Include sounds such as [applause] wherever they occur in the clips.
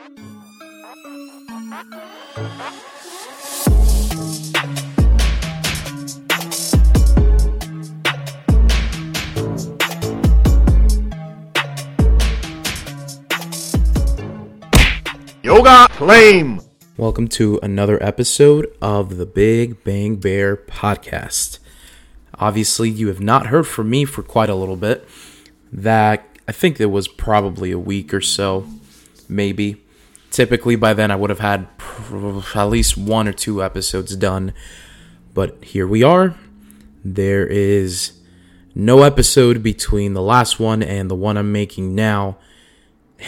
Yoga Flame. Welcome to another episode of the Big Bang Bear podcast. Obviously, you have not heard from me for quite a little bit. That I think it was probably a week or so, maybe. Typically, by then, I would have had at least one or two episodes done. But here we are. There is no episode between the last one and the one I'm making now.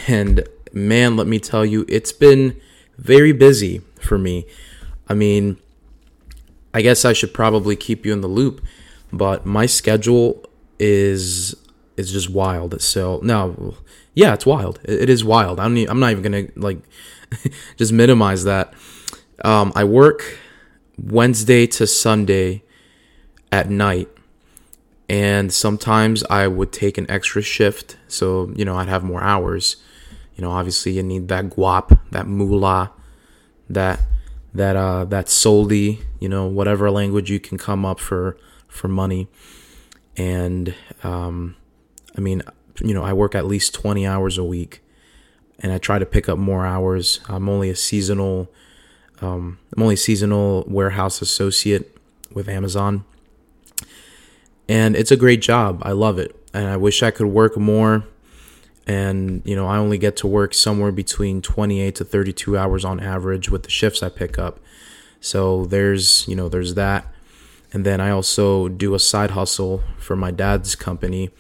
And man, let me tell you, it's been very busy for me. I mean, I guess I should probably keep you in the loop, but my schedule is is just wild. So no, yeah, it's wild. It, it is wild. I'm I'm not even gonna like [laughs] just minimize that. Um, I work Wednesday to Sunday at night, and sometimes I would take an extra shift, so you know I'd have more hours. You know, obviously you need that guap, that moolah, that that uh that soldi, you know, whatever language you can come up for for money. And um I mean, you know, I work at least 20 hours a week and I try to pick up more hours. I'm only a seasonal um I'm only seasonal warehouse associate with Amazon. And it's a great job. I love it. And I wish I could work more and you know I only get to work somewhere between 28 to 32 hours on average with the shifts I pick up. So there's you know there's that, and then I also do a side hustle for my dad's company.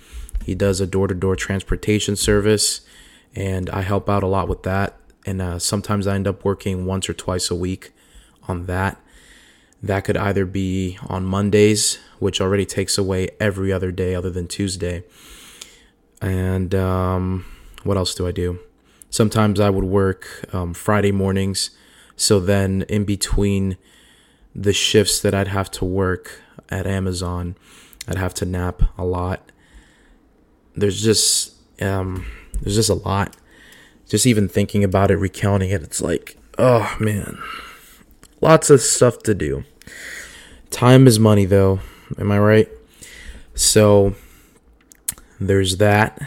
He does a door-to-door transportation service, and I help out a lot with that. And uh, sometimes I end up working once or twice a week on that. That could either be on Mondays, which already takes away every other day other than Tuesday and um, what else do I do? Sometimes I would work um, Friday mornings. So then, in between the shifts that I'd have to work at Amazon, I'd have to nap a lot. There's just um, there's just a lot. Just even thinking about it, recounting it, it's like, oh man, lots of stuff to do. Time is money, though. Am I right? So there's that.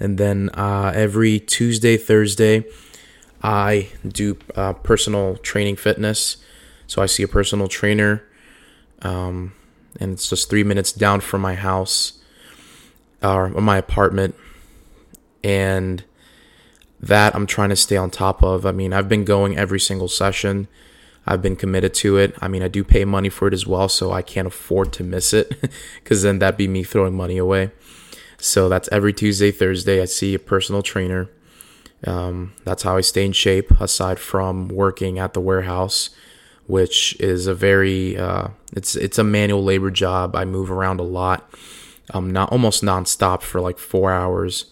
And then uh, every Tuesday, Thursday, I do uh, personal training fitness. So I see a personal trainer, um, and it's just three minutes down from my house or my apartment. And that I'm trying to stay on top of. I mean, I've been going every single session. I've been committed to it. I mean, I do pay money for it as well, so I can't afford to miss it [laughs] because then that'd be me throwing money away. So that's every Tuesday, Thursday. I see a personal trainer. Um, that's how I stay in shape, aside from working at the warehouse, which is a very uh, it's it's a manual labor job. I move around a lot, um, not almost nonstop for like four hours,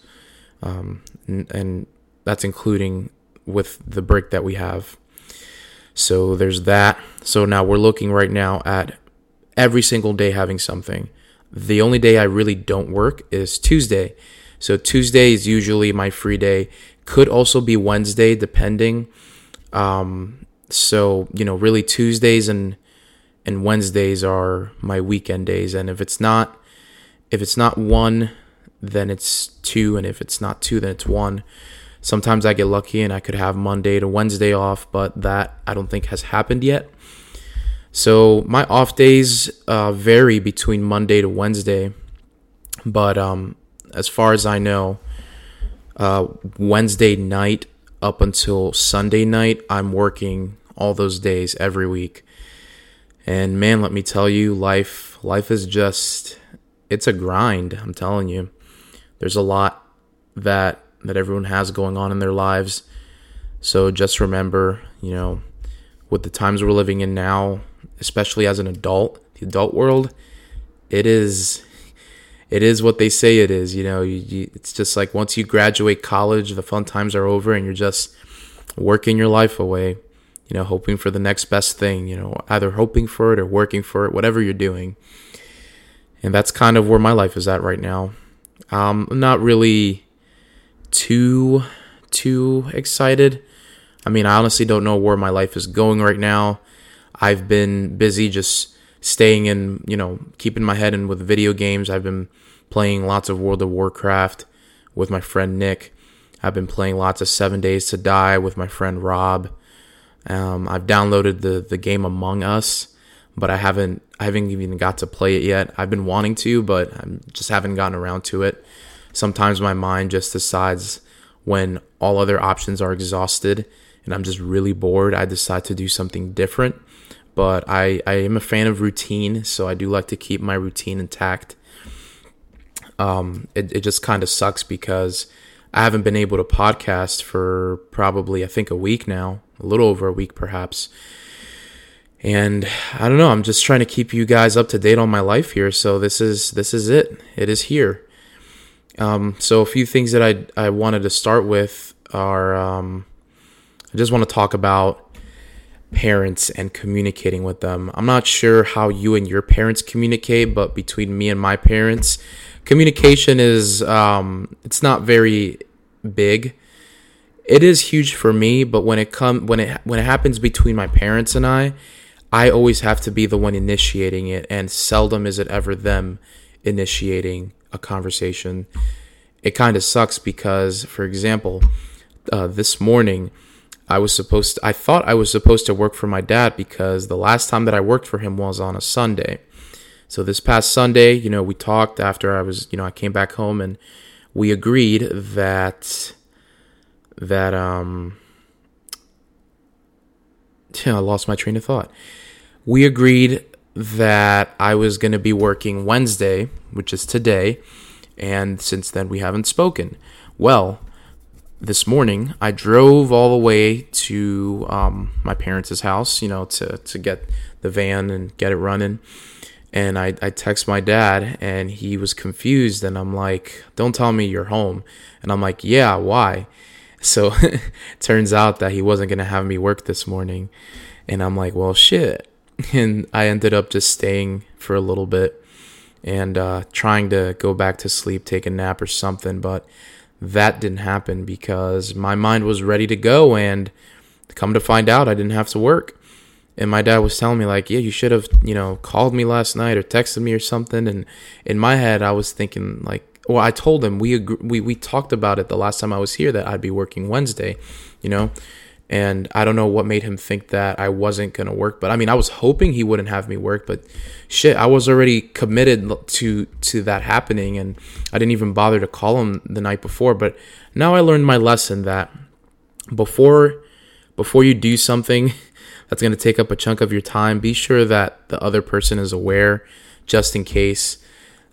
um, and, that's including with the break that we have. So there's that. So now we're looking right now at every single day having something. The only day I really don't work is Tuesday. So Tuesday is usually my free day. Could also be Wednesday, depending. Um, so you know, really Tuesdays and and Wednesdays are my weekend days. And if it's not, if it's not one, then it's two, and if it's not two, then it's one. Sometimes I get lucky and I could have Monday to Wednesday off, but that I don't think has happened yet. So my off days uh, vary between Monday to Wednesday, but um, as far as I know, uh, Wednesday night up until Sunday night, I'm working all those days every week. And man, let me tell you, life life is just it's a grind. I'm telling you, there's a lot that that everyone has going on in their lives. So just remember, you know, with the times we're living in now, especially as an adult, the adult world, it is it is what they say it is. You know, you, you, it's just like once you graduate college, the fun times are over, and you're just working your life away. You know, hoping for the next best thing. You know, either hoping for it or working for it, whatever you're doing. And that's kind of where my life is at right now. Um, I'm not really too too excited. I mean, I honestly don't know where my life is going right now. I've been busy just staying in, you know, keeping my head in with video games. I've been playing lots of World of Warcraft with my friend Nick. I've been playing lots of Seven Days to Die with my friend Rob. Um, I've downloaded the the game Among Us, but I haven't I haven't even got to play it yet. I've been wanting to, but I just haven't gotten around to it. Sometimes my mind just decides when all other options are exhausted and I'm just really bored, I decide to do something different. But I, I am a fan of routine, so I do like to keep my routine intact. Um, it, it just kind of sucks because I haven't been able to podcast for probably, I think, a week now, a little over a week perhaps. And I don't know, I'm just trying to keep you guys up to date on my life here. So this is this is it. It is here. Um, so a few things that I I wanted to start with are um, I just want to talk about parents and communicating with them. I'm not sure how you and your parents communicate, but between me and my parents, communication is um, it's not very big. It is huge for me, but when it come when it when it happens between my parents and I, I always have to be the one initiating it, and seldom is it ever them initiating a conversation. It kind of sucks because, for example, uh, this morning I was supposed to, I thought I was supposed to work for my dad because the last time that I worked for him was on a Sunday. So this past Sunday, you know, we talked after I was, you know, I came back home and we agreed that that um yeah, [laughs] I lost my train of thought. We agreed that I was going to be working Wednesday, which is today, and since then we haven't spoken. Well, this morning, I drove all the way to um, my parents' house, you know, to, to get the van and get it running. And I, I text my dad, and he was confused. And I'm like, Don't tell me you're home. And I'm like, Yeah, why? So [laughs] turns out that he wasn't going to have me work this morning. And I'm like, Well, shit. And I ended up just staying for a little bit and uh, trying to go back to sleep, take a nap or something. But that didn't happen because my mind was ready to go and come to find out I didn't have to work. And my dad was telling me like, "Yeah, you should have, you know, called me last night or texted me or something." And in my head, I was thinking like, well, I told him we we we talked about it the last time I was here that I'd be working Wednesday, you know. And I don't know what made him think that I wasn't going to work, but I mean, I was hoping he wouldn't have me work, but shit, I was already committed to to that happening and I didn't even bother to call him the night before, but now I learned my lesson that before before you do something [laughs] that's going to take up a chunk of your time, be sure that the other person is aware just in case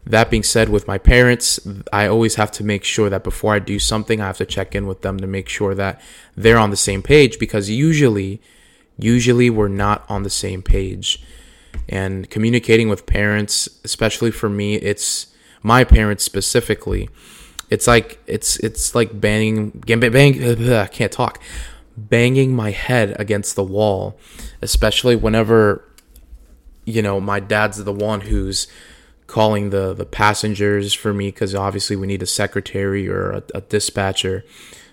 that being said, with my parents, I always have to make sure that before I do something, I have to check in with them to make sure that they're on the same page because usually, usually we're not on the same page. And communicating with parents, especially for me, it's my parents specifically. It's like it's it's like banging bang, bang I can't talk. Banging my head against the wall, especially whenever you know my dad's the one who's calling the the passengers for me because obviously we need a secretary or a, a, dispatcher.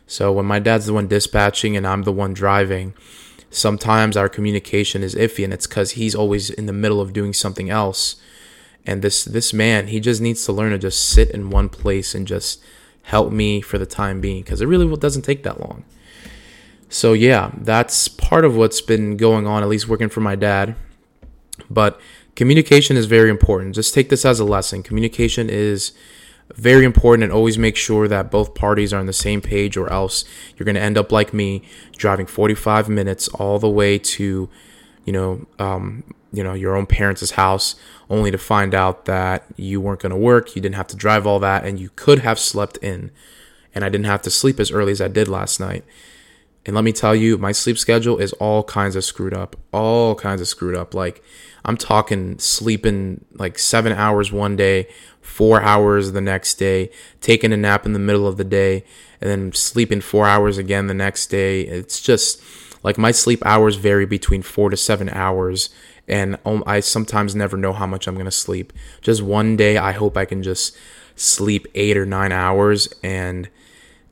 So when my dad's the one dispatching and I'm the one driving, sometimes our communication is iffy, and it's because he's always in the middle of doing something else. And this this man, he just needs to learn to just sit in one place and just help me for the time being because it really doesn't take that long. So yeah, that's part of what's been going on, at least working for my dad. But communication is very important. Just take this as a lesson. Communication is very important and always make sure that both parties are on the same page or else you're going to end up like me driving 45 minutes all the way to you know um, you know your own parents' house only to find out that you weren't going to work you didn't have to drive all that and you could have slept in and I didn't have to sleep as early as I did last night and let me tell you, my sleep schedule is all kinds of screwed up. All kinds of screwed up. Like, I'm talking sleeping like seven hours one day, four hours the next day, taking a nap in the middle of the day, and then sleeping four hours again the next day. It's just like my sleep hours vary between four to seven hours. And um, I sometimes never know how much I'm to sleep. Just one day, I hope I can just sleep eight or nine hours and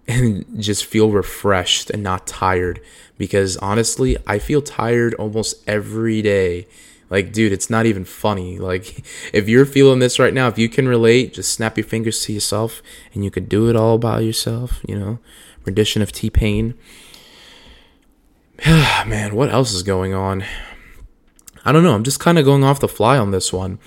and [laughs] just feel refreshed and not tired because honestly, I feel tired almost every day. Like, dude, it's not even funny. Like, [laughs] if you're feeling this right now, if you can relate, just snap your fingers to yourself and you could do it all by yourself, you know? Rendition of T Pain. [sighs] Man, what else is going on? I don't know. I'm just kind of going off the fly on this one.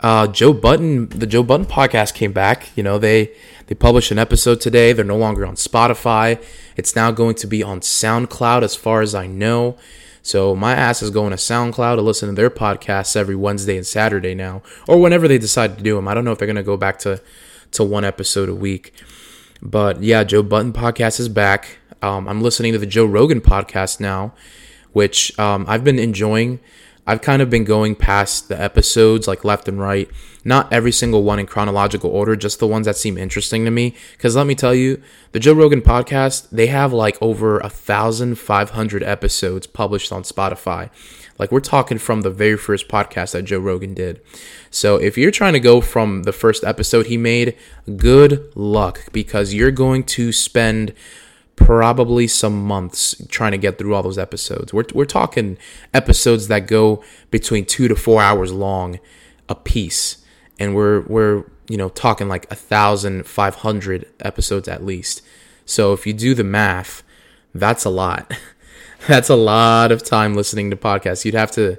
Uh, Joe Budden, the Joe Budden podcast came back. You know, they they published an episode today. They're no longer on Spotify. It's now going to be on SoundCloud, as far as I know. So my ass is going to SoundCloud to listen to their podcasts every Wednesday and Saturday now, or whenever they decide to do them. I don't know if they're going to go back to to one episode a week. But yeah, Joe Budden podcast is back. Um, I'm listening to the Joe Rogan podcast now, which um, I've been enjoying. I've kind of been going past the episodes like left and right. Not every single one in chronological order, just the ones that seem interesting to me. Because let me tell you, the Joe Rogan podcast, they have like over a thousand five hundred episodes published on Spotify. Like we're talking from the very first podcast that Joe Rogan did. So if you're trying to go from the first episode he made, good luck because you're going to spend probably some months trying to get through all those episodes. We're, we're talking episodes that go between two to four hours long a piece. And we're, we're, you know, talking like a thousand five hundred episodes at least. So if you do the math, that's a lot. [laughs] that's a lot of time listening to podcasts. You'd have to,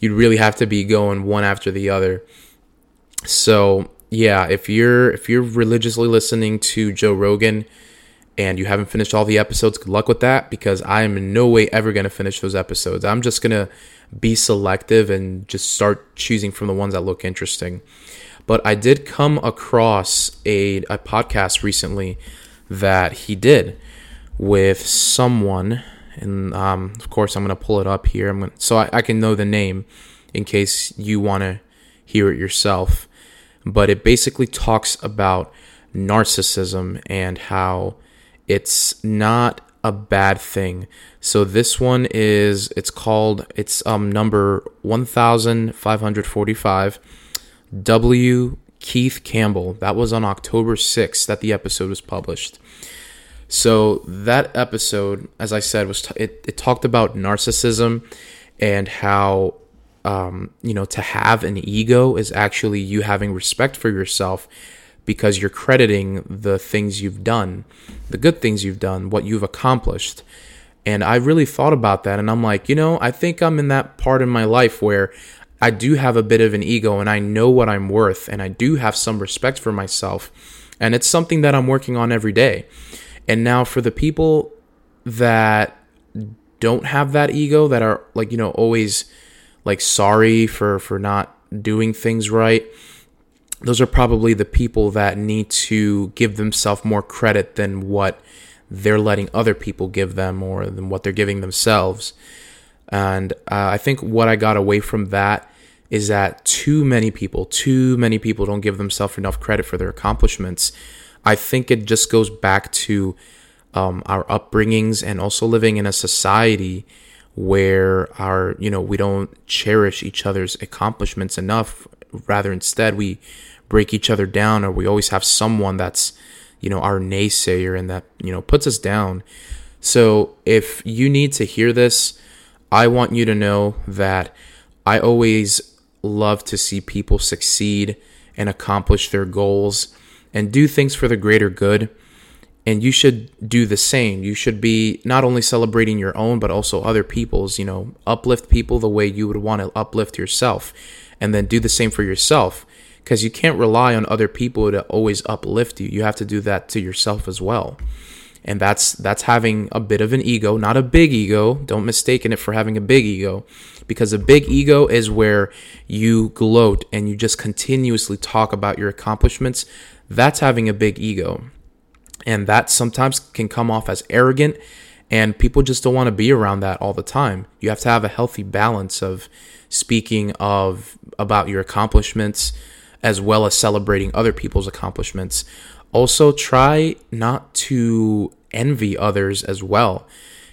you'd really have to be going one after the other. So yeah, if you're, if you're religiously listening to Joe Rogan, and you haven't finished all the episodes, good luck with that because I am in no way ever going to finish those episodes. I'm just going to be selective and just start choosing from the ones that look interesting. But I did come across a, a podcast recently that he did with someone, and um, of course I'm going to pull it up here. I'm gonna, so I, I can know the name in case you want to hear it yourself. But it basically talks about narcissism and how it's not a bad thing. So this one is it's called it's um number 1545 W Keith Campbell. That was on October 6th that the episode was published. So that episode, as I said, was t- it, it talked about narcissism and how um, you know to have an ego is actually you having respect for yourself because you're crediting the things you've done, the good things you've done, what you've accomplished. And I really thought about that and I'm like, you know, I think I'm in that part in my life where I do have a bit of an ego and I know what I'm worth and I do have some respect for myself. And it's something that I'm working on every day. And now for the people that don't have that ego that are like, you know, always like sorry for for not doing things right those are probably the people that need to give themselves more credit than what they're letting other people give them or than what they're giving themselves. And uh, I think what I got away from that is that too many people, too many people don't give themselves enough credit for their accomplishments. I think it just goes back to um, our upbringings and also living in a society where our you know we don't cherish each other's accomplishments enough rather instead we break each other down or we always have someone that's you know our naysayer and that you know puts us down. So if you need to hear this i want you to know that i always love to see people succeed and accomplish their goals and do things for the greater good. And you should do the same. You should be not only celebrating your own but also other people's you know uplift people the way you would want to uplift yourself and then do the same for yourself because you can't rely on other people to always uplift you. You have to do that to yourself as well. And that's that's having a bit of an ego, not a big ego. Don't mistaken it for having a big ego because a big ego is where you gloat and you just continuously talk about your accomplishments. That's having a big ego. And that sometimes can come off as arrogant and people just don't want to be around that all the time. You have to have a healthy balance of speaking of about your accomplishments, as well as celebrating other people's accomplishments. Also, try not to envy others as well.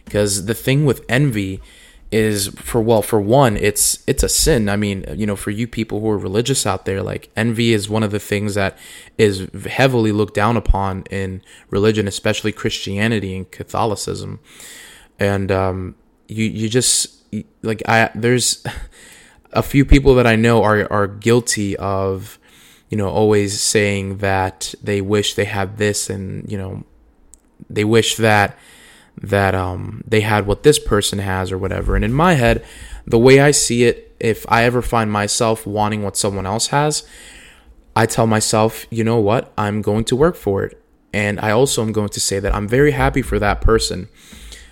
Because the thing with envy is for well for one it's it's a sin i mean you know for you people who are religious out there like envy is one of the things that is heavily looked down upon in religion especially christianity and catholicism and um you you just like i there's [laughs] a few people that i know are are guilty of you know always saying that they wish they had this and you know they wish that that um, they had what this person has or whatever. And in my head, the way I see it, if I ever find myself wanting what someone else has, I tell myself, you know what, I'm going to work for it. And I also am going to say that I'm very happy for that person.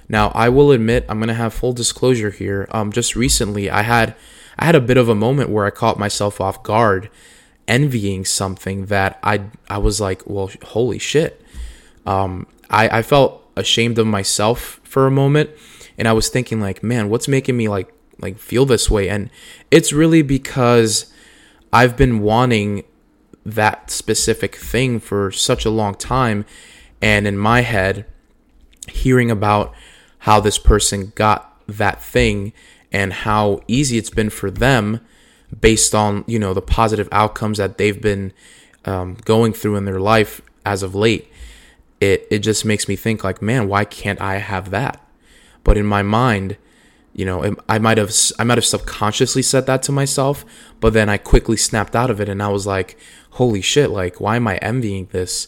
Now, I will admit, I'm going to have full disclosure here. Um, just recently, I had I had a bit of a moment where I caught myself off guard, envying something that I I was like, well, holy shit. Um, I I felt ashamed of myself for a moment and I was thinking like, man, what's making me like like feel this way? And it's really because I've been wanting that specific thing for such a long time and in my head hearing about how this person got that thing and how easy it's been for them based on you know the positive outcomes that they've been um, going through in their life as of late it it just makes me think like, man, why can't I have that? But in my mind, you know, I might have I might have subconsciously said that to myself, but then I quickly snapped out of it and I was like, holy shit, like why am I envying this?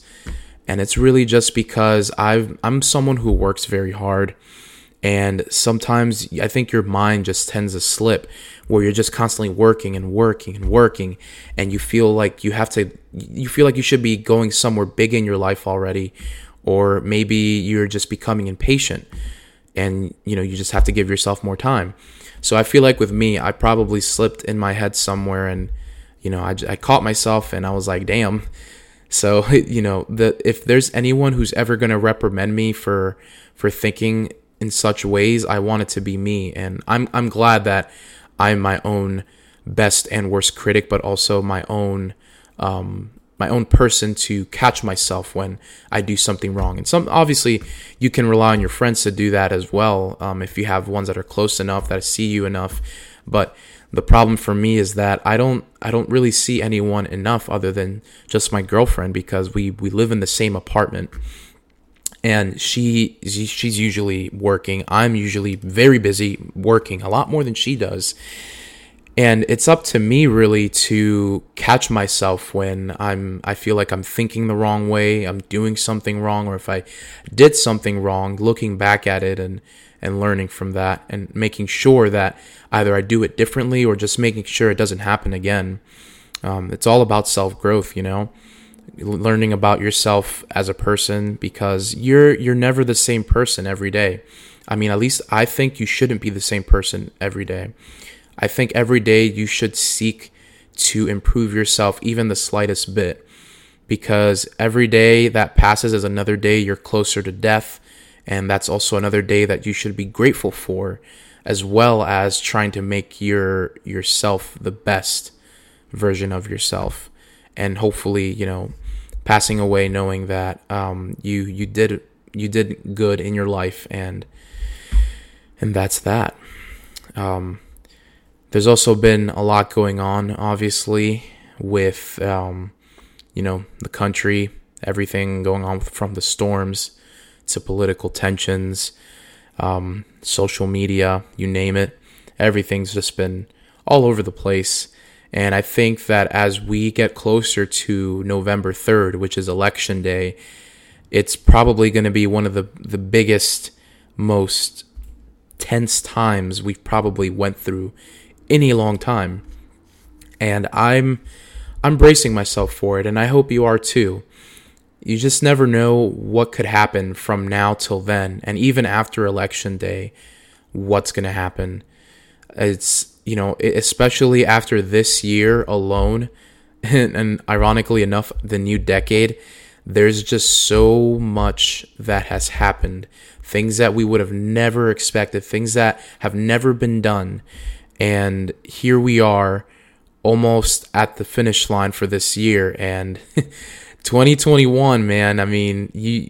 And it's really just because I've I'm someone who works very hard and sometimes I think your mind just tends to slip where you're just constantly working and working and working and you feel like you have to you feel like you should be going somewhere big in your life already or maybe you're just becoming impatient and you know you just have to give yourself more time. So i feel like with me i probably slipped in my head somewhere and you know i, I caught myself and i was like damn. So [laughs] you know the if there's anyone who's ever going to reprimand me for for thinking in such ways i want it to be me and i'm i'm glad that I'm my own best and worst critic, but also my own um, my own person to catch myself when I do something wrong. And some obviously you can rely on your friends to do that as well um, if you have ones that are close enough that see you enough. But the problem for me is that I don't I don't really see anyone enough other than just my girlfriend because we we live in the same apartment and she she's usually working. I'm usually very busy working a lot more than she does. And it's up to me really to catch myself when I'm I feel like I'm thinking the wrong way, I'm doing something wrong or if I did something wrong, looking back at it and and learning from that and making sure that either I do it differently or just making sure it doesn't happen again. Um, it's all about self growth, you know learning about yourself as a person because you're you're never the same person every day. I mean, at least I think you shouldn't be the same person every day. I think every day you should seek to improve yourself even the slightest bit because every day that passes is another day you're closer to death and that's also another day that you should be grateful for as well as trying to make your yourself the best version of yourself and hopefully, you know, passing away knowing that um, you you did you did good in your life and and that's that. Um, there's also been a lot going on, obviously, with um, you know the country, everything going on from the storms to political tensions, um, social media, you name it. Everything's just been all over the place. And I think that as we get closer to November 3rd, which is election day, it's probably going to be one of the, the biggest, most tense times we've probably went through in a long time. And I'm I'm bracing myself for it and I hope you are too. You just never know what could happen from now till then and even after election day what's going to happen. It's you know, especially after this year alone, [laughs] and, and, ironically enough, the new decade, there's just so much that has happened. Things that we would have never expected, things that have never been done. And here we are almost at the finish line for this year. And [laughs] 2021, man, I mean, you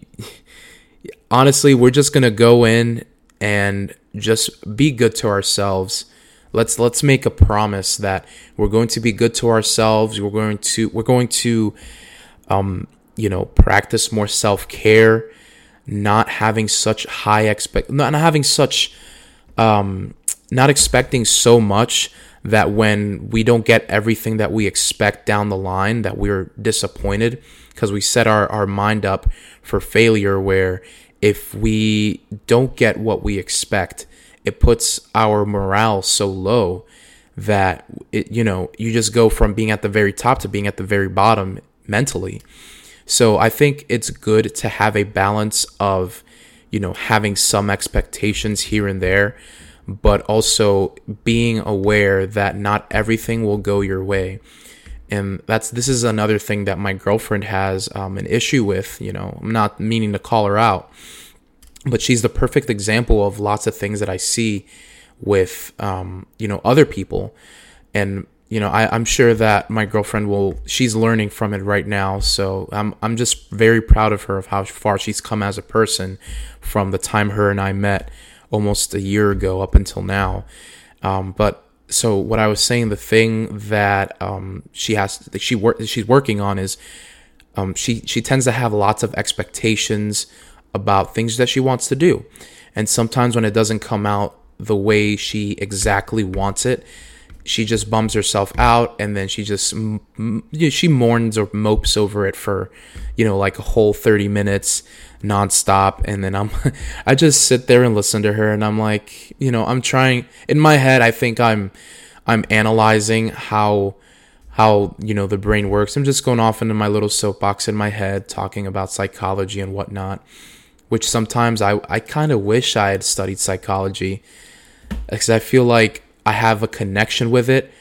honestly, we're just going to go in and just be good to ourselves. Let's let's make a promise that we're going to be good to ourselves. We're going to we're going to um you know practice more self care, not having such high expect not having such um not expecting so much that when we don't get everything that we expect down the line that we're disappointed because we set our, our mind up for failure where if we don't get what we expect it puts our morale so low that it you know you just go from being at the very top to being at the very bottom mentally so i think it's good to have a balance of you know having some expectations here and there but also being aware that not everything will go your way. And that's this is another thing that my girlfriend has um, an issue with. You know, I'm not meaning to call her out, but she's the perfect example of lots of things that I see with um, you know other people, and you know I, I'm sure that my girlfriend will she's learning from it right now. So I'm I'm just very proud of her of how far she's come as a person from the time her and I met almost a year ago up until now. Um, but so what I was saying, the thing that um, she has, that she work, she's working on is um, she she tends to have lots of expectations about things that she wants to do, and sometimes when it doesn't come out the way she exactly wants it, she just bums herself out and then she just she mourns or mopes over it for you know like a whole 30 minutes nonstop. And then I'm [laughs] I just sit there and listen to her and I'm like you know I'm trying in my head I think I'm I'm analyzing how how you know the brain works. I'm just going off into my little soapbox in my head talking about psychology and whatnot which sometimes I I kind of wish I had studied psychology because I feel like I have a connection with it,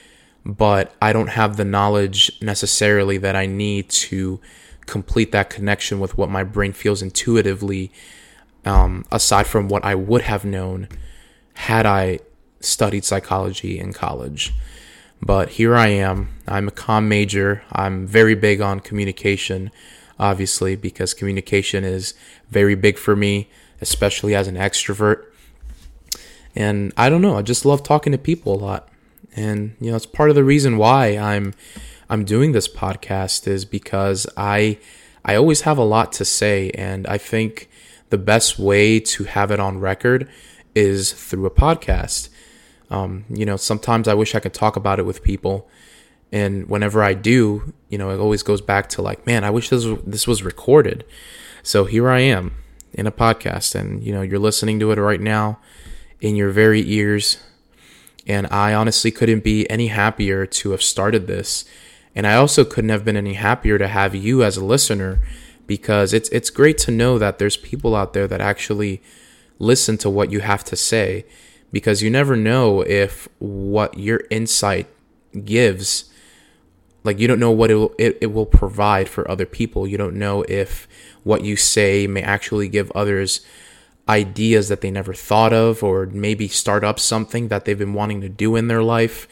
but I don't have the knowledge necessarily that I need to complete that connection with what my brain feels intuitively, um, aside from what I would have known had I studied psychology in college. But here I am. I'm a com major. I'm very big on communication, obviously, because communication is very big for me, especially as an extrovert. And I don't know, I just love talking to people a lot. And you know, it's part of the reason why I'm I'm doing this podcast is because I I always have a lot to say and I think the best way to have it on record is through a podcast. Um, you know, sometimes I wish I could talk about it with people, and whenever I do, you know, it always goes back to like, man, I wish this was, this was recorded. So here I am in a podcast, and you know, you're listening to it right now in your very ears. And I honestly couldn't be any happier to have started this. And I also couldn't have been any happier to have you as a listener because it's it's great to know that there's people out there that actually listen to what you have to say because you never know if what your insight gives like you don't know what it will, it, it will provide for other people you don't know if what you say may actually give others ideas that they never thought of, or maybe start up something that they've been wanting to do in their life.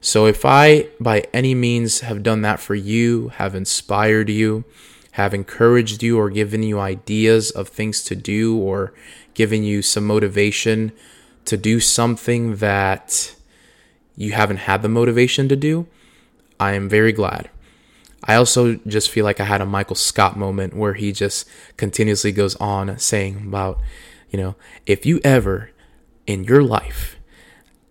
So, if I, by any means, have done that for you, have inspired you, have encouraged you, or given you ideas of things to do, or given you some motivation to do something that you haven't had the motivation to do, I am very glad. I also just feel like I had a Michael Scott moment where he just continuously goes on saying about, you know, if you ever in your life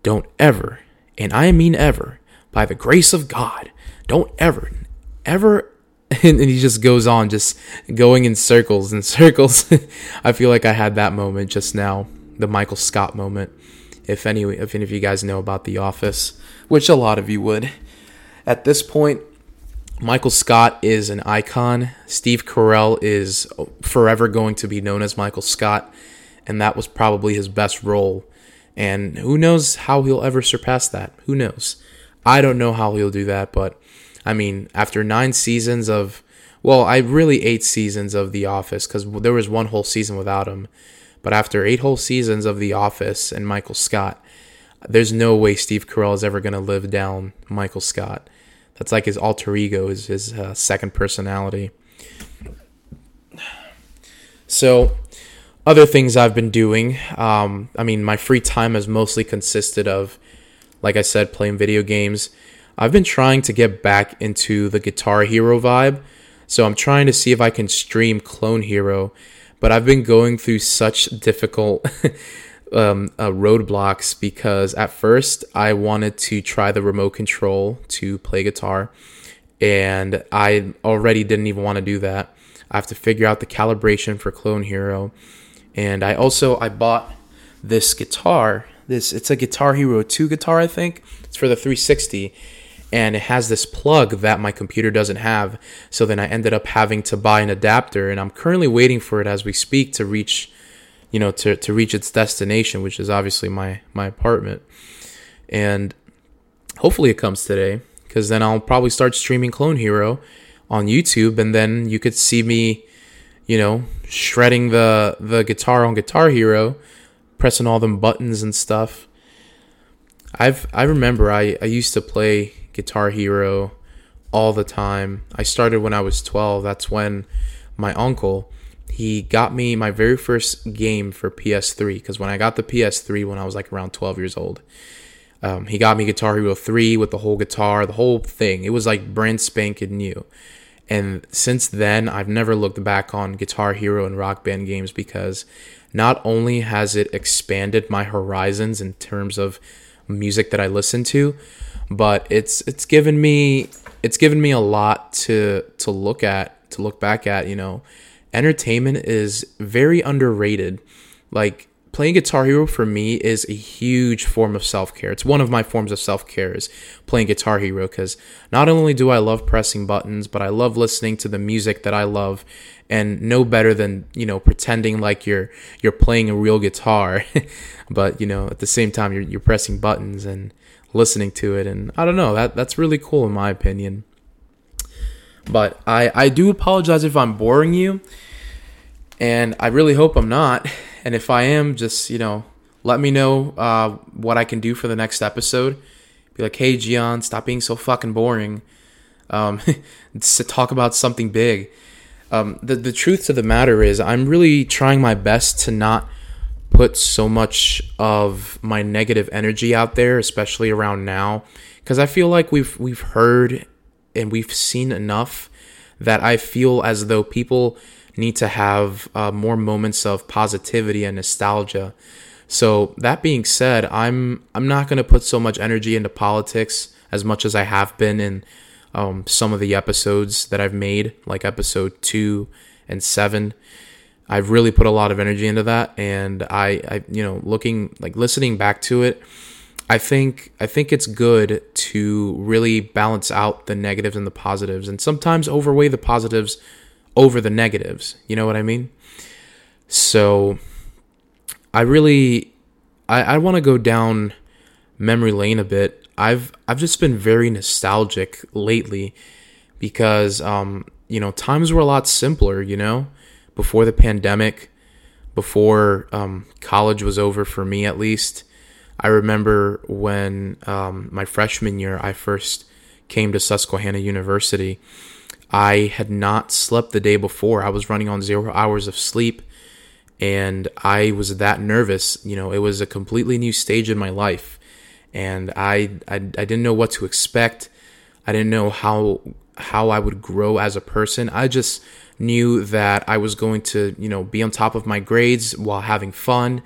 don't ever, and I mean ever, by the grace of God, don't ever, ever, [laughs] and, he just goes on, just going in circles and circles. [laughs] I feel like I had that moment just now, the Michael Scott moment. If any, if any of you guys know about The Office, which a lot of you would, at this point, Michael Scott is an icon. Steve Carell is forever going to be known as Michael Scott, and that was probably his best role. And who knows how he'll ever surpass that? Who knows? I don't know how he'll do that, but I mean, after nine seasons of, well, I really eight seasons of The Office because there was one whole season without him. But after eight whole seasons of The Office and Michael Scott, there's no way Steve Carell is ever going to live down Michael Scott. That's like his alter ego, his, his uh, second personality. So, other things I've been doing. Um, I mean, my free time has mostly consisted of, like I said, playing video games. I've been trying to get back into the Guitar Hero vibe. So I'm trying to see if I can stream Clone Hero, but I've been going through such difficult [laughs] um, uh, roadblocks because at first I wanted to try the remote control to play guitar, and I already didn't even want to do that. I have to figure out the calibration for Clone Hero, and I also I bought this guitar. This it's a Guitar Hero 2 guitar, I think. It's for the 360 and it has this plug that my computer doesn't have. So then I ended up having to buy an adapter, and I'm currently waiting for it as we speak to reach, you know, to, to reach its destination, which is obviously my my apartment. And hopefully it comes today, because then I'll probably start streaming Clone Hero on YouTube, and then you could see me, you know, shredding the the guitar on Guitar Hero, pressing all them buttons and stuff. I've I remember I, I used to play Guitar Hero all the time. I started when I was 12. That's when my uncle he got me my very first game for PS3 because when I got the PS3 when I was like around 12 years old, um, he got me Guitar Hero 3 with the whole guitar, the whole thing. It was like brand spanking new. And since then, I've never looked back on Guitar Hero and Rock Band games because not only has it expanded my horizons in terms of music that I listen to, but it's it's given me it's given me a lot to to look at to look back at you know entertainment is very underrated like playing guitar hero for me is a huge form of self-care it's one of my forms of self-care is playing guitar hero because not only do i love pressing buttons but i love listening to the music that i love and no better than you know pretending like you're you're playing a real guitar [laughs] but you know at the same time you're, you're pressing buttons and listening to it and I don't know that that's really cool in my opinion. But I I do apologize if I'm boring you and I really hope I'm not and if I am just you know let me know uh, what I can do for the next episode. Be like, hey Gian, stop being so fucking boring. Um, [laughs] to talk about something big. Um, the the truth to the matter is, I'm really trying my best to not put so much of my negative energy out there, especially around now, because I feel like we've we've heard and we've seen enough that I feel as though people need to have uh, more moments of positivity and nostalgia. So that being said, I'm I'm not gonna put so much energy into politics as much as I have been in um, some of the episodes that I've made, like episode two and seven. I've really put a lot of energy into that, and I, I, you know, looking like listening back to it, I think I think it's good to really balance out the negatives and the positives, and sometimes overweigh the positives over the negatives. You know what I mean? So, I really, I, I want to go down memory lane a bit. I've I've just been very nostalgic lately because um, you know times were a lot simpler. You know before the pandemic, before um, college was over for me at least. I remember when um, my freshman year, I first came to Susquehanna University. I had not slept the day before. I was running on zero hours of sleep, and I was that nervous. You know, it was a completely new stage in my life, and I I, I didn't know what to expect. I didn't know how how I would grow as a person. I just knew that I was going to, you know, be on top of my grades while having fun.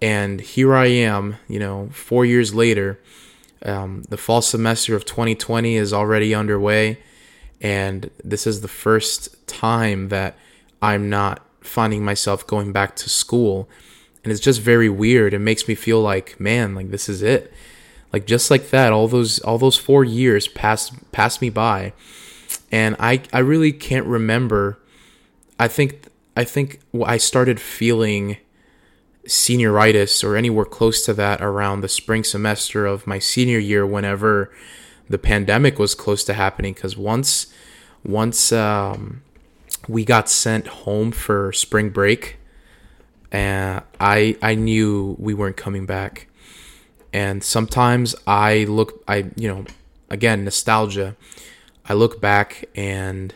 And here I am, you know, four years later. Um, the fall semester of 2020 is already underway. And this is the first time that I'm not finding myself going back to school. And it's just very weird. It makes me feel like, man, like this is it. Like just like that, all those all those four years passed passed me by and I I really can't remember. I think I think I started feeling senioritis or anywhere close to that around the spring semester of my senior year whenever the pandemic was close to happening because once once um, we got sent home for spring break and I I knew we weren't coming back. And sometimes I look I you know again nostalgia. I look back and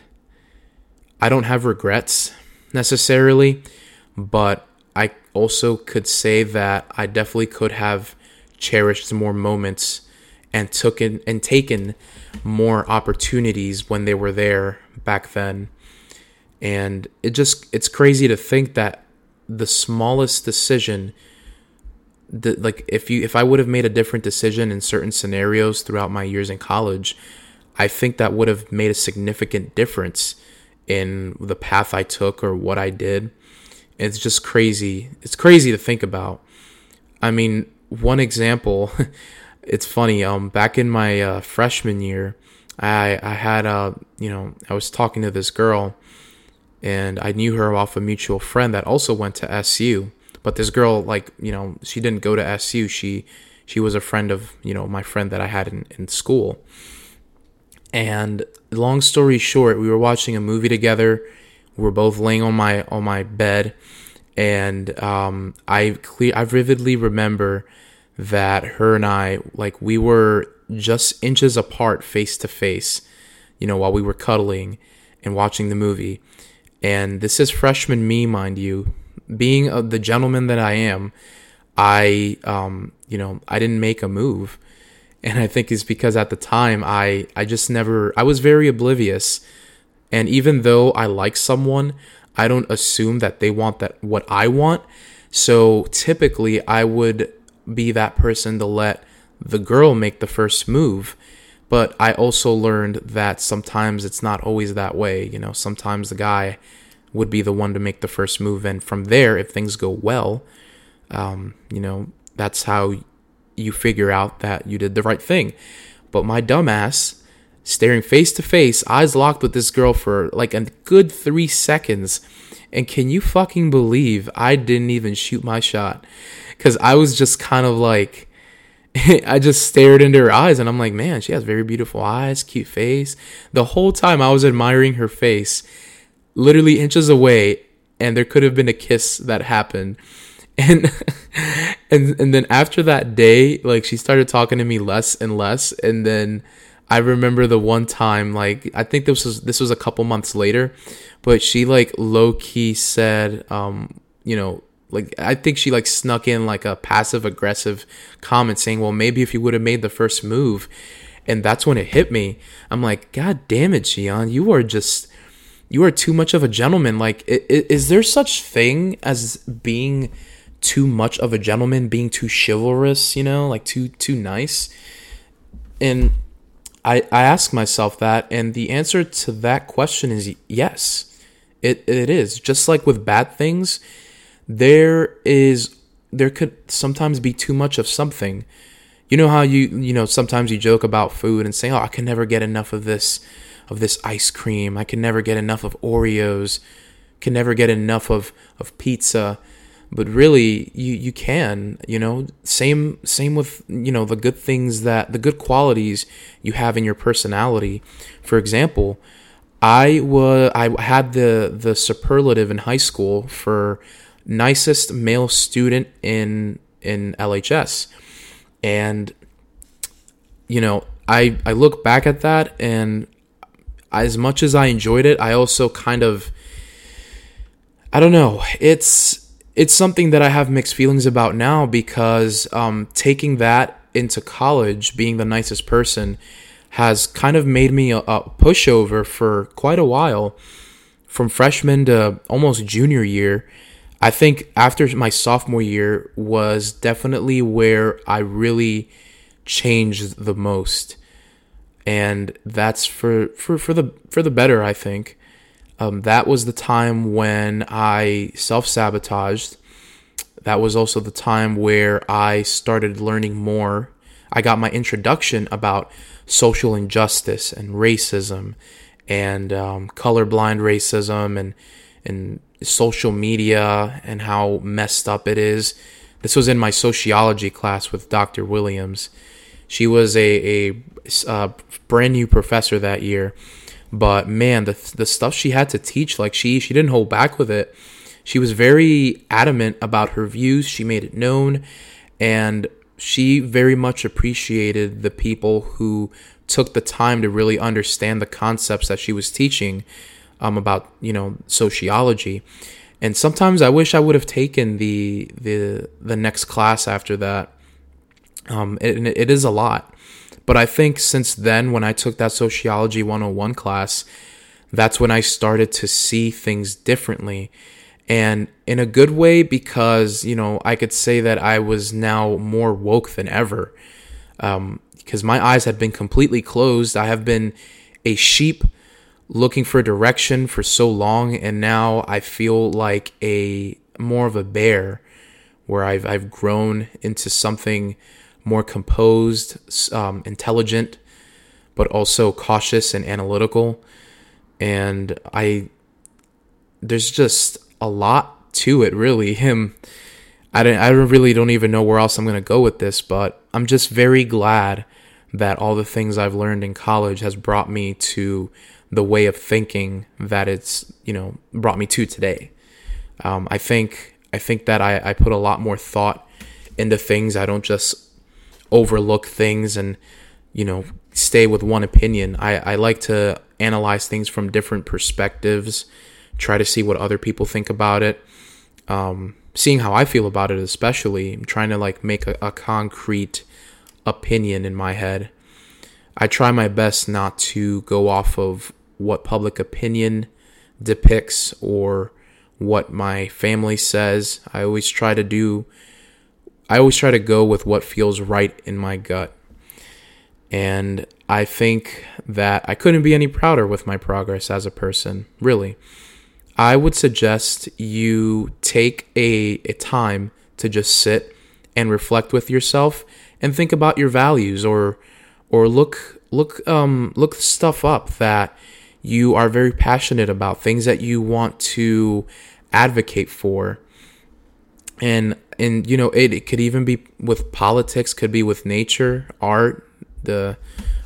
I don't have regrets necessarily, but also could say that I definitely could have cherished more moments and took in, and taken more opportunities when they were there back then. And it just it's crazy to think that the smallest decision that like if you if I would have made a different decision in certain scenarios throughout my years in college, I think that would have made a significant difference in the path I took or what I did. It's just crazy. It's crazy to think about. I mean, one example, [laughs] it's funny. Um, back in my uh, freshman year, I I had a uh, you know I was talking to this girl, and I knew her off a mutual friend that also went to SU. But this girl, like you know, she didn't go to SU. She she was a friend of you know my friend that I had in, in school. And long story short, we were watching a movie together. We were both laying on my on my bed, and um, I clear I vividly remember that her and I like we were just inches apart, face to face. You know, while we were cuddling and watching the movie. And this is freshman me, mind you, being a, the gentleman that I am. I, um, you know, I didn't make a move and I think it's because at the time I I just never I was very oblivious, and even though I like someone, I don't assume that they want that what I want. So typically, I would be that person to let the girl make the first move. But I also learned that sometimes it's not always that way. You know, sometimes the guy would be the one to make the first move, and from there, if things go well, um, you know, that's how you figure out that you did the right thing. But my dumbass, staring face to face, eyes locked with this girl for like a good three seconds. And can you fucking believe I didn't even shoot my shot? Because I was just kind of like, [laughs] I just stared into her eyes and I'm like, man, she has very beautiful eyes, cute face. The whole time I was admiring her face, literally inches away, and there could have been a kiss that happened [laughs] and and and then after that day like she started talking to me less and less and then i remember the one time like i think this was this was a couple months later but she like low key said um you know like i think she like snuck in like a passive aggressive comment saying well maybe if you would have made the first move. And that's when it hit me. I'm like god damn it Gian, you are just you are too much of a gentleman. Like is there such thing as being too much of a gentleman, being too chivalrous, you know, like too too nice. And I I ask myself that and the answer to that question is yes. It it is. Just like with bad things, there is there could sometimes be too much of something. You know how you you know sometimes you joke about food and say, "Oh, I can never get enough of this of this ice cream. I can never get enough of Oreos. Can never get enough of of pizza." But really you you can you know? Same same with you know the good things that the good qualities you have in your personality. For example i was i had the the superlative in high school for nicest male student in in lhs and you know i i look back at that and as much as i enjoyed it i also kind of i don't know it's it's something that I have mixed feelings about now because um, taking that into college, being the nicest person, has kind of made me a, a pushover for quite a while. From freshman to almost junior year, I think after my sophomore year was definitely where I really changed the most. And that's for, for, for the for the better, I think. Um, that was the time when I self sabotaged. That was also the time where I started learning more. I got my introduction about social injustice and racism and um, colorblind racism and and social media and how messed up it is. This was in my sociology class with Dr. Williams. She was a, a, a brand new professor that year but man, the the stuff she had to teach, like she she didn't hold back with it. She was very adamant about her views. She made it known, and she very much appreciated the people who took the time to really understand the concepts that she was teaching um, about you know sociology And sometimes I wish I would have taken the the the next class after that. Um, it, it is a lot. But I think since then, when I took that Sociology 101 class, that's when I started to see things differently. And in a good way, because, you know, I could say that I was now more woke than ever. Um, because my eyes had been completely closed. I have been a sheep looking for direction for so long, and now I feel like a more of a bear where I've, I've grown into something more composed, um, intelligent, but also cautious and analytical. And I, there's just a lot to it, really. [laughs] Him, I don't, I really don't even know where else I'm gonna go with this, but I'm just very glad that all the things I've learned in college has brought me to the way of thinking that it's, you know, brought me to today. Um, I think, I think that I, I put a lot more thought into things. I don't just overlook things and you know stay with one opinion. I, I like to analyze things from different perspectives, try to see what other people think about it, um, seeing how I feel about it, especially I'm trying to like make a, a concrete opinion in my head. I try my best not to go off of what public opinion depicts or what my family says. I always try to do I always try to go with what feels right in my gut. And I think that I couldn't be any prouder with my progress as a person, really. I would suggest you take a, a time to just sit and reflect with yourself and think about your values or or look look um look stuff up that you are very passionate about, things that you want to advocate for. And and you know it, it could even be with politics could be with nature art the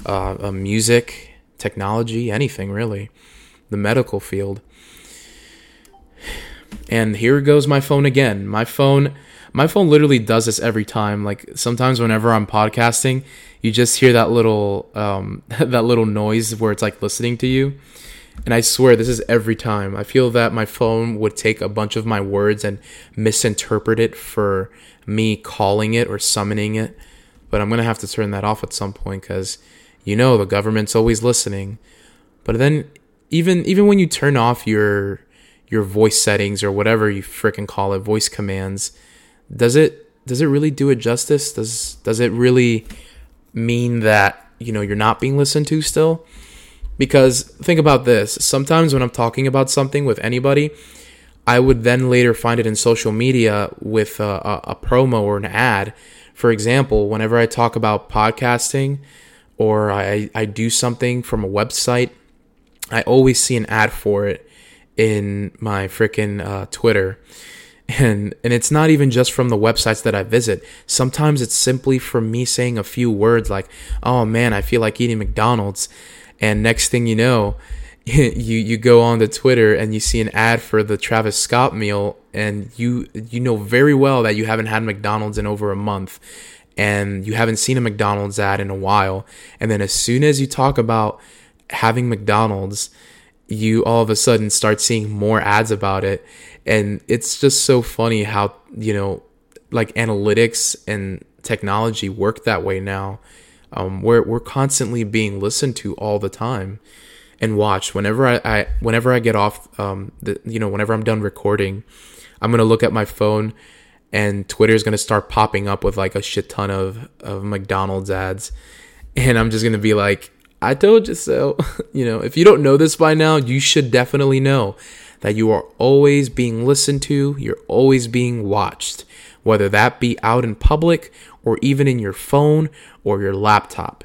uh, uh, music technology anything really the medical field. And here goes my phone again. My phone my phone literally does this every time. Like sometimes whenever i'm podcasting you just hear that little um, [laughs] that little noise where it's like listening to you and I swear this is every time. I feel that my phone would take a bunch of my words and misinterpret it for me calling it or summoning it. But I'm going to have to turn that off at some point cuz you know the government's always listening. But then even even when you turn off your your voice settings or whatever you freaking call it, voice commands, does it does it really do it justice? Does does it really mean that, you know, you're not being listened to still? Because think about this sometimes when I'm talking about something with anybody, I would then later find it in social media with a, a, a, promo or an ad. For example, whenever I talk about podcasting or I, I do something from a website, I always see an ad for it in my freaking uh, Twitter. [laughs] And, and it's not even just from the websites that I visit. Sometimes it's simply from me saying a few words like, oh man, I feel like eating McDonald's and next thing you know [laughs] you you go on to Twitter and you see an ad for the Travis Scott meal and you you know very well that you haven't had McDonald's in over a month and you haven't seen a McDonald's ad in a while. And then as soon as you talk about having McDonald's you all of a sudden start seeing more ads about it. And it's just so funny how you know like analytics and technology work that way now um, we're we're constantly being listened to all the time and watched. Whenever I, I whenever I get off, um, the, you know, whenever I'm done recording, I'm gonna look at my phone, and Twitter's gonna start popping up with like a shit ton of of McDonald's ads, and I'm just gonna be like, I told you so. [laughs] you know, if you don't know this by now, you should definitely know that you are always being listened to. You're always being watched, whether that be out in public or even in your phone or your laptop.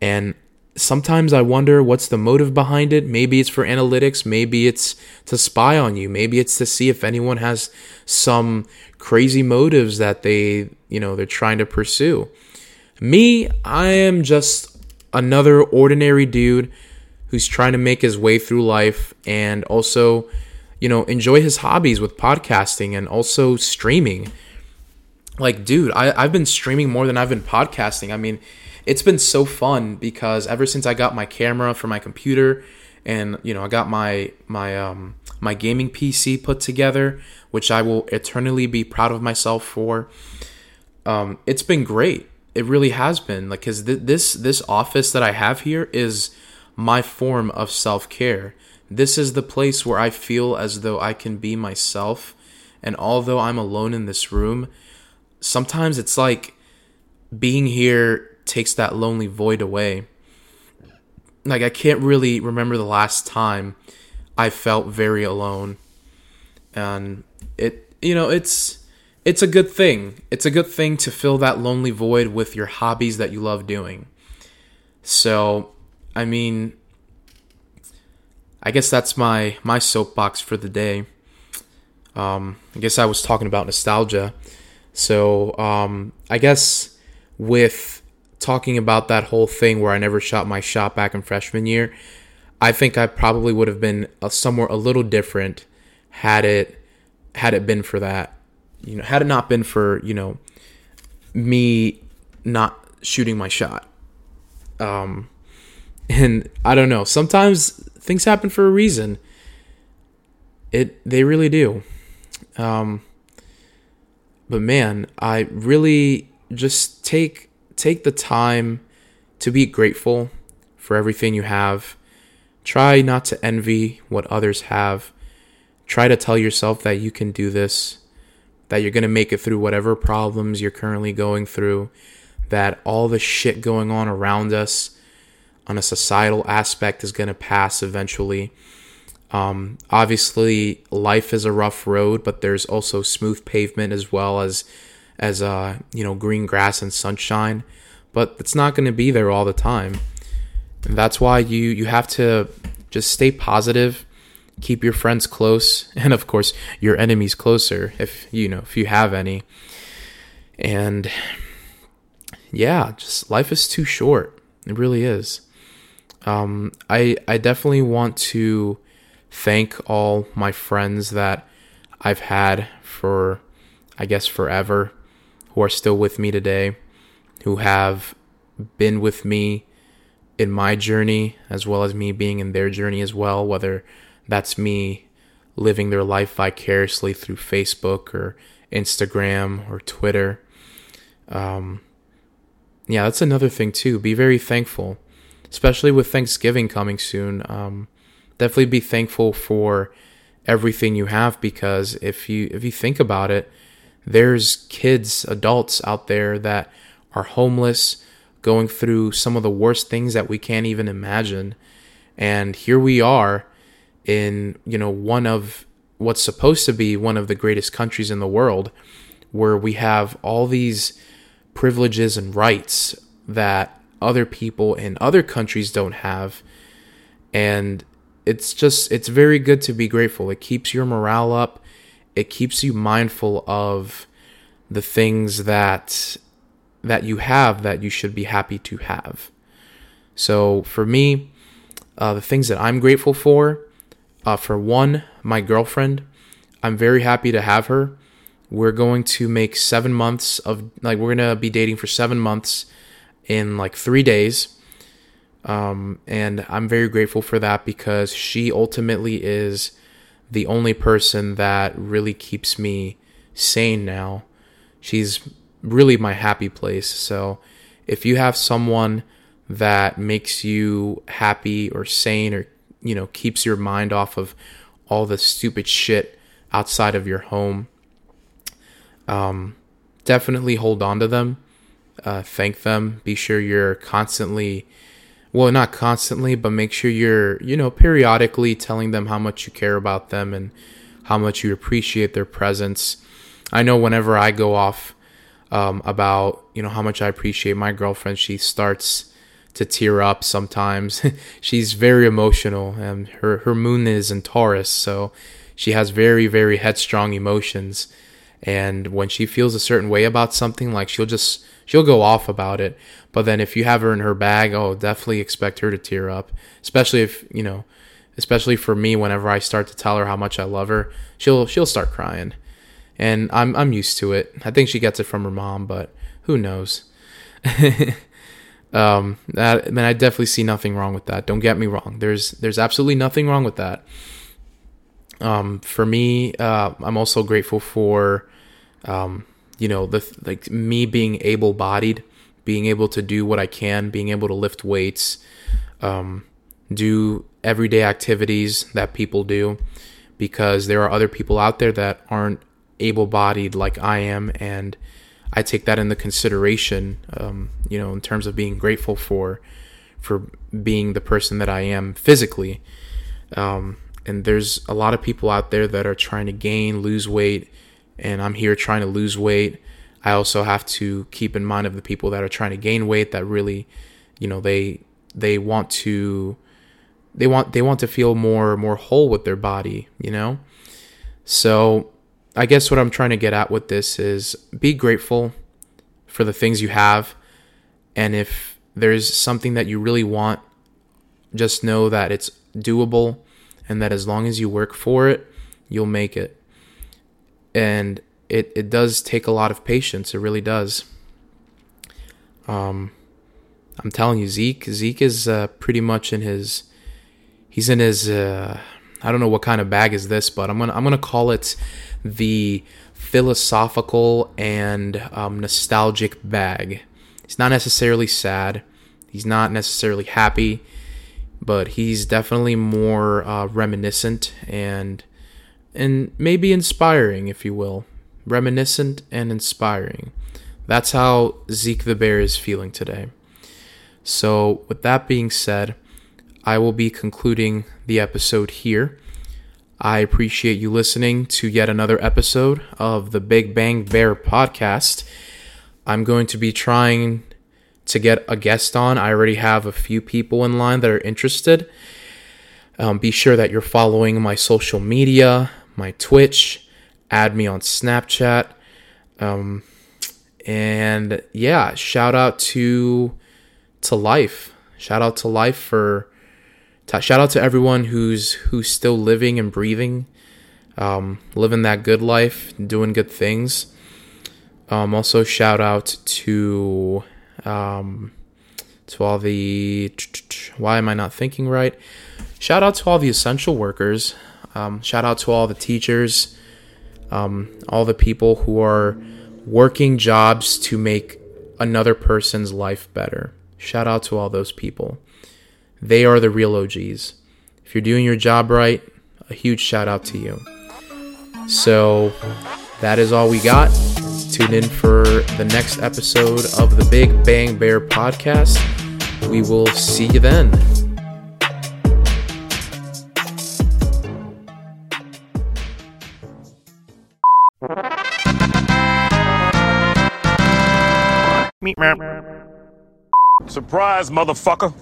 And sometimes I wonder what's the motive behind it. Maybe it's for analytics, maybe it's to spy on you, maybe it's to see if anyone has some crazy motives that they, you know, they're trying to pursue. Me, I am just another ordinary dude who's trying to make his way through life and also, you know, enjoy his hobbies with podcasting and also streaming like dude I, i've been streaming more than i've been podcasting i mean it's been so fun because ever since i got my camera for my computer and you know I got my my um my gaming PC put together, which I will eternally be proud of myself for. Um, it's been great. It really has been like because th- this this office that I have here is my form of self care. This is the place where I feel as though I can be myself, and although I'm alone in this room, sometimes it's like being here takes that lonely void away. Like I can't really remember the last time I felt very alone. And it you know, it's it's a good thing. It's a good thing to fill that lonely void with your hobbies that you love doing. So, I mean, I guess that's my my soapbox for the day. Um, I guess I was talking about nostalgia. So, um, I guess with talking about that whole thing where I never shot my shot back in freshman year, I think I probably would have been a, somewhere a little different had it had it been for that. You know, had it not been for you know me not shooting my shot. Um, and I don't know. Sometimes things happen for a reason. It they really do. Um, but man, I really just take take the time to be grateful for everything you have. Try not to envy what others have. Try to tell yourself that you can do this, that you're going to make it through whatever problems you're currently going through, that all the shit going on around us on a societal aspect is going to pass eventually. Um, obviously, life is a rough road, but there's also smooth pavement as well as as uh, you know green grass and sunshine. But it's not going to be there all the time. And that's why you you have to just stay positive, keep your friends close, [laughs] and of course your enemies closer if you know if you have any. And yeah, just life is too short. It really is. Um, I I definitely want to thank all my friends that I've had for, I guess, forever, who are still with me today, who have been with me in my journey as well as me being in their journey as well, whether that's me living their life vicariously through Facebook or Instagram or Twitter. Um, yeah, that's another thing too. Be very thankful, especially with Thanksgiving coming soon. Um, definitely be thankful for everything you have because if you if you think about it, there's kids, adults out there that are homeless, going through some of the worst things that we can't even imagine. And here we are in, you know, one of what's supposed to be one of the greatest countries in the world where we have all these privileges and rights that other people in other countries don't have. And it's just it's very good to be grateful. It keeps your morale up. It keeps you mindful of the things that that you have that you should be happy to have. So for me, uh, the things that I'm grateful for, uh, for one, my girlfriend. I'm very happy to have her. We're going to make seven months of like we're gonna be dating for seven months in like three days. Um, and I'm very grateful for that because she ultimately is the only person that really keeps me sane now. She's really my happy place. So if you have someone that makes you happy or sane or, you know, keeps your mind off of all the stupid shit outside of your home, um, definitely hold on to them. Uh, thank them. Be sure you're constantly well, not constantly, but make sure you're, you know, periodically telling them how much you care about them and how much you appreciate their presence. I know whenever I go off um, about, you know, how much I appreciate my girlfriend, she starts to tear up sometimes. [laughs] She's very emotional and her, her moon is in Taurus, so she has very, very headstrong emotions. And when she feels a certain way about something, like she'll just she'll go off about it. But then if you have her in her bag, oh, definitely expect her to tear up. Especially if you know, especially for me, whenever I start to tell her how much I love her, she'll she'll start crying, and I'm I'm used to it. I think she gets it from her mom, but who knows? [laughs] Um, that then I definitely see nothing wrong with that. Don't get me wrong. There's there's absolutely nothing wrong with that. Um, for me, uh, I'm also grateful for, um, you know, the like me being able-bodied, being able to do what I can, being able to lift weights, um, do everyday activities that people do, because there are other people out there that aren't able-bodied like I am, and I take that into consideration. Um, you know, in terms of being grateful for for being the person that I am physically. Um, and there's a lot of people out there that are trying to gain, lose weight, and I'm here trying to lose weight. I also have to keep in mind of the people that are trying to gain weight that really, you know, they they want to they want they want to feel more more whole with their body, you know? So, I guess what I'm trying to get at with this is be grateful for the things you have and if there's something that you really want, just know that it's doable and that as long as you work for it, you'll make it. And it, it does take a lot of patience. It really does. Um, I'm telling you, Zeke, Zeke is uh, pretty much in his, he's in his, uh, I don't know what kind of bag is this, but I'm gonna I'm gonna call it the philosophical and um, nostalgic bag. He's not necessarily sad. He's not necessarily happy but he's definitely more uh, reminiscent and and maybe inspiring, if you will. Reminiscent and inspiring. That's how Zeke the Bear is feeling today. So, with that being said, I will be concluding the episode here. I appreciate you listening to yet another episode of the Big Bang Bear podcast. I'm going to be trying to get a guest on. I already have a few people in line that are interested. Um, be sure that you're following my social media, my Twitch, add me on Snapchat. Um, and yeah, shout out to to life. Shout out to life for t- shout out to everyone who's who's still living and breathing, um, living that good life, doing good things. Um, also shout out to um, to all the why am I not thinking right? Shout out to all the essential workers. Um, shout out to all the teachers, um, all the people who are working jobs to make another person's life better. Shout out to all those people. They are the real OGs. If you're doing your job right, a huge shout out to you. So that is all we got. Tune in for the next episode of the Big Bang Bear podcast. We will see you then. Surprise, motherfucker.